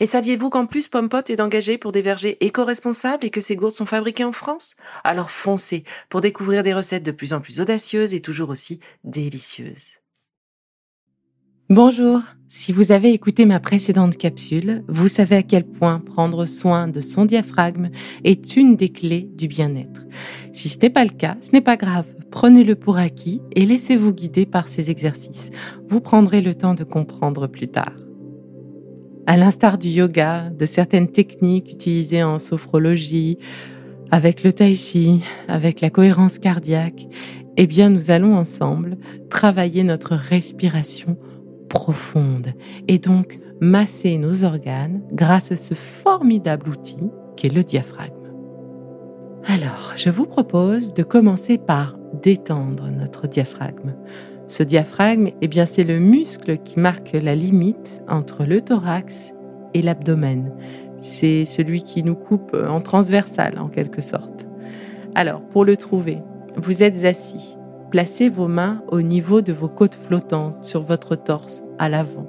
Et saviez-vous qu'en plus Pompot est engagé pour des vergers éco-responsables et que ces gourdes sont fabriquées en France? Alors foncez pour découvrir des recettes de plus en plus audacieuses et toujours aussi délicieuses. Bonjour, si vous avez écouté ma précédente capsule, vous savez à quel point prendre soin de son diaphragme est une des clés du bien-être. Si ce n'est pas le cas, ce n'est pas grave, prenez-le pour acquis et laissez-vous guider par ces exercices. Vous prendrez le temps de comprendre plus tard. À l'instar du yoga, de certaines techniques utilisées en sophrologie, avec le tai chi, avec la cohérence cardiaque, eh bien nous allons ensemble travailler notre respiration profonde et donc masser nos organes grâce à ce formidable outil qu'est le diaphragme. Alors, je vous propose de commencer par détendre notre diaphragme. Ce diaphragme, eh bien, c'est le muscle qui marque la limite entre le thorax et l'abdomen. C'est celui qui nous coupe en transversal, en quelque sorte. Alors, pour le trouver, vous êtes assis. Placez vos mains au niveau de vos côtes flottantes sur votre torse, à l'avant.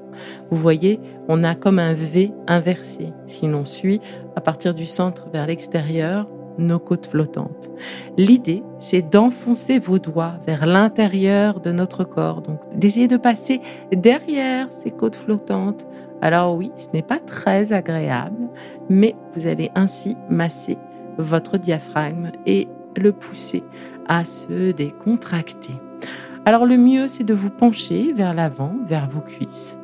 Vous voyez, on a comme un V inversé. Si l'on suit à partir du centre vers l'extérieur, nos côtes flottantes. L'idée, c'est d'enfoncer vos doigts vers l'intérieur de notre corps, donc d'essayer de passer derrière ces côtes flottantes. Alors oui, ce n'est pas très agréable, mais vous allez ainsi masser votre diaphragme et le pousser à se décontracter. Alors le mieux, c'est de vous pencher vers l'avant, vers vos cuisses.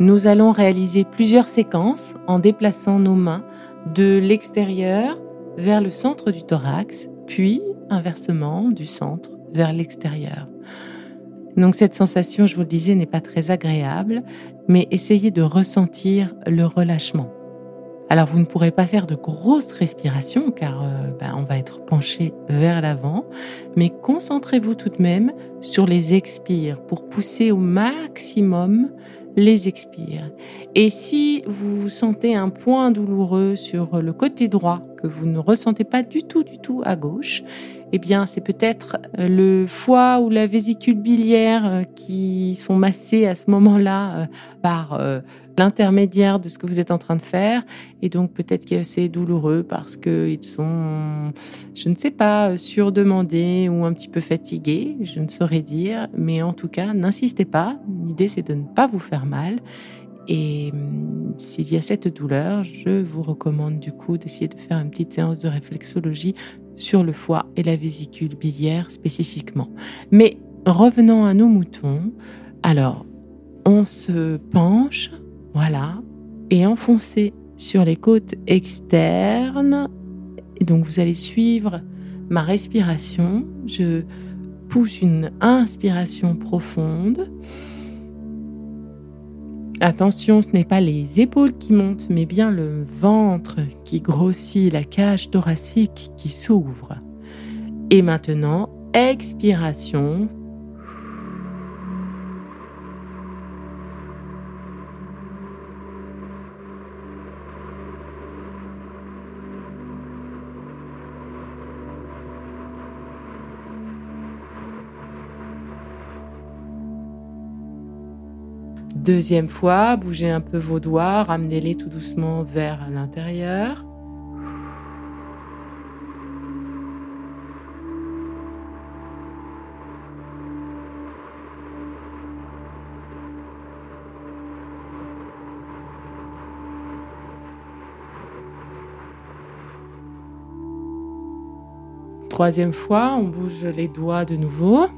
Nous allons réaliser plusieurs séquences en déplaçant nos mains de l'extérieur vers le centre du thorax, puis inversement du centre vers l'extérieur. Donc cette sensation, je vous le disais, n'est pas très agréable, mais essayez de ressentir le relâchement. Alors vous ne pourrez pas faire de grosses respirations car euh, ben, on va être penché vers l'avant, mais concentrez-vous tout de même sur les expires pour pousser au maximum les expires. Et si vous sentez un point douloureux sur le côté droit que vous ne ressentez pas du tout, du tout à gauche, eh bien, c'est peut-être euh, le foie ou la vésicule biliaire euh, qui sont massés à ce moment-là euh, par l'intermédiaire de ce que vous êtes en train de faire. Et donc, peut-être que c'est douloureux parce qu'ils sont, je ne sais pas, surdemandés ou un petit peu fatigués. Je ne saurais dire. Mais en tout cas, n'insistez pas. L'idée, c'est de ne pas vous faire mal. Et hum, s'il y a cette douleur, je vous recommande du coup d'essayer de faire une petite séance de réflexologie sur le foie et la vésicule biliaire spécifiquement. Mais revenons à nos moutons. Alors, on se penche, voilà, et enfoncez sur les côtes externes. Donc, vous allez suivre ma respiration. Je pousse une inspiration profonde. Attention, ce n'est pas les épaules qui montent, mais bien le ventre qui grossit, la cage thoracique qui s'ouvre. Et maintenant, expiration, Deuxième fois, bougez un peu vos doigts, ramenez-les tout doucement vers l'intérieur. Troisième fois, on bouge les doigts de nouveau.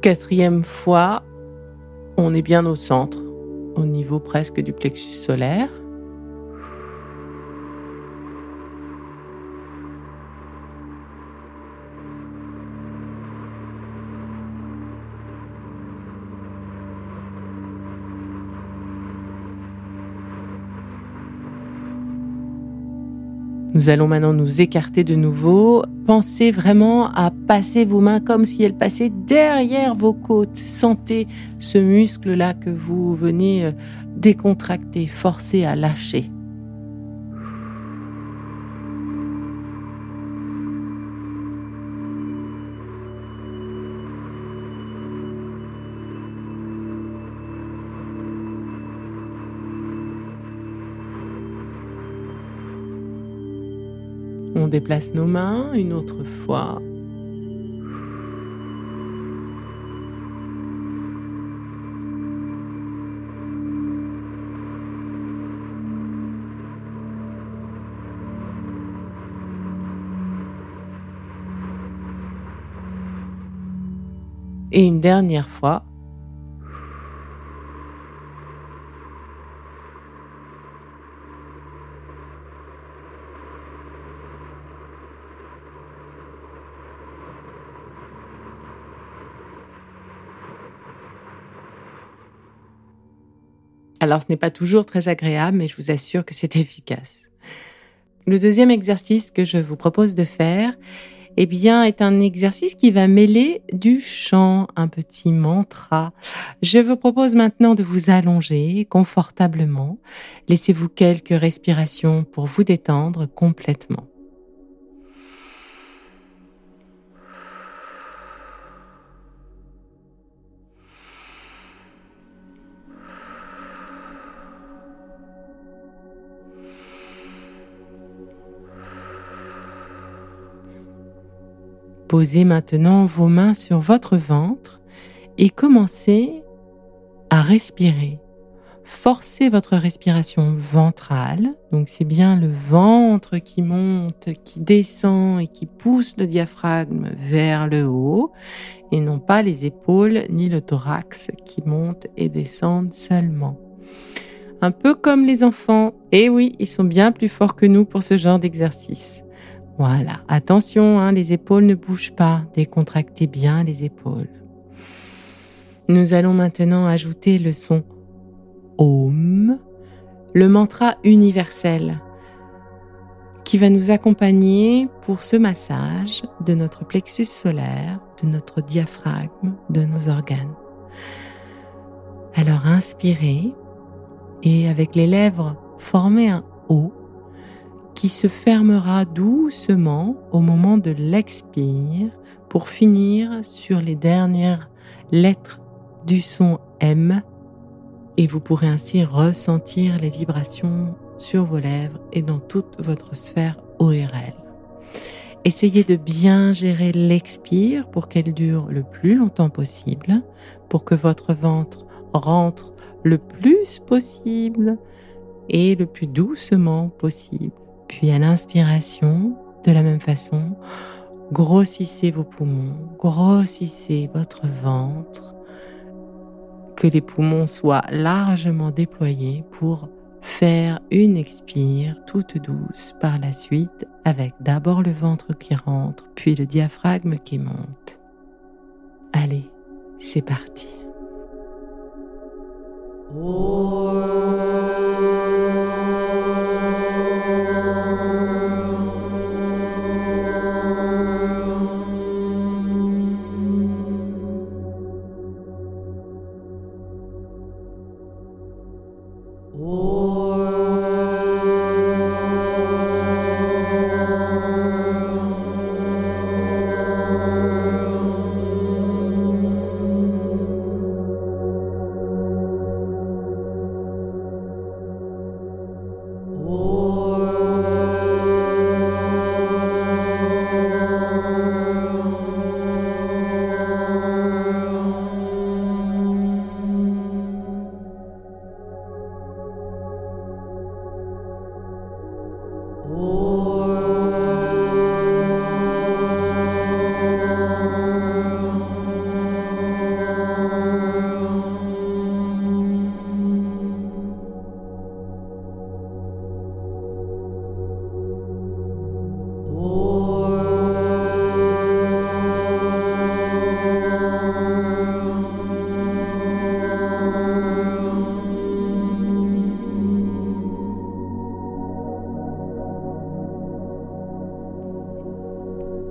Quatrième fois, on est bien au centre, au niveau presque du plexus solaire. Nous allons maintenant nous écarter de nouveau. Pensez vraiment à passer vos mains comme si elles passaient derrière vos côtes. Sentez ce muscle-là que vous venez euh, décontracter, forcer à lâcher. On déplace nos mains une autre fois. Et une dernière fois. Alors ce n'est pas toujours très agréable, mais je vous assure que c'est efficace. Le deuxième exercice que je vous propose de faire, eh bien, est un exercice qui va mêler du chant, un petit mantra. Je vous propose maintenant de vous allonger confortablement. Laissez-vous quelques respirations pour vous détendre complètement. Posez maintenant vos mains sur votre ventre et commencez à respirer. Forcez votre respiration ventrale, donc c'est bien le ventre qui monte, qui descend et qui pousse le diaphragme vers le haut, et non pas les épaules ni le thorax qui montent et descendent seulement. Un peu comme les enfants, et eh oui, ils sont bien plus forts que nous pour ce genre d'exercice. Voilà, attention, hein, les épaules ne bougent pas, décontractez bien les épaules. Nous allons maintenant ajouter le son Om, le mantra universel qui va nous accompagner pour ce massage de notre plexus solaire, de notre diaphragme, de nos organes. Alors inspirez et avec les lèvres, formez un O qui se fermera doucement au moment de l'expire pour finir sur les dernières lettres du son M et vous pourrez ainsi ressentir les vibrations sur vos lèvres et dans toute votre sphère ORL. Essayez de bien gérer l'expire pour qu'elle dure le plus longtemps possible, pour que votre ventre rentre le plus possible et le plus doucement possible. Puis à l'inspiration, de la même façon, grossissez vos poumons, grossissez votre ventre, que les poumons soient largement déployés pour faire une expire toute douce par la suite avec d'abord le ventre qui rentre, puis le diaphragme qui monte. Allez, c'est parti.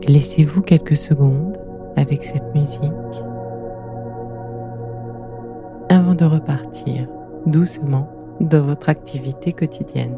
Laissez-vous quelques secondes avec cette musique avant de repartir doucement dans votre activité quotidienne.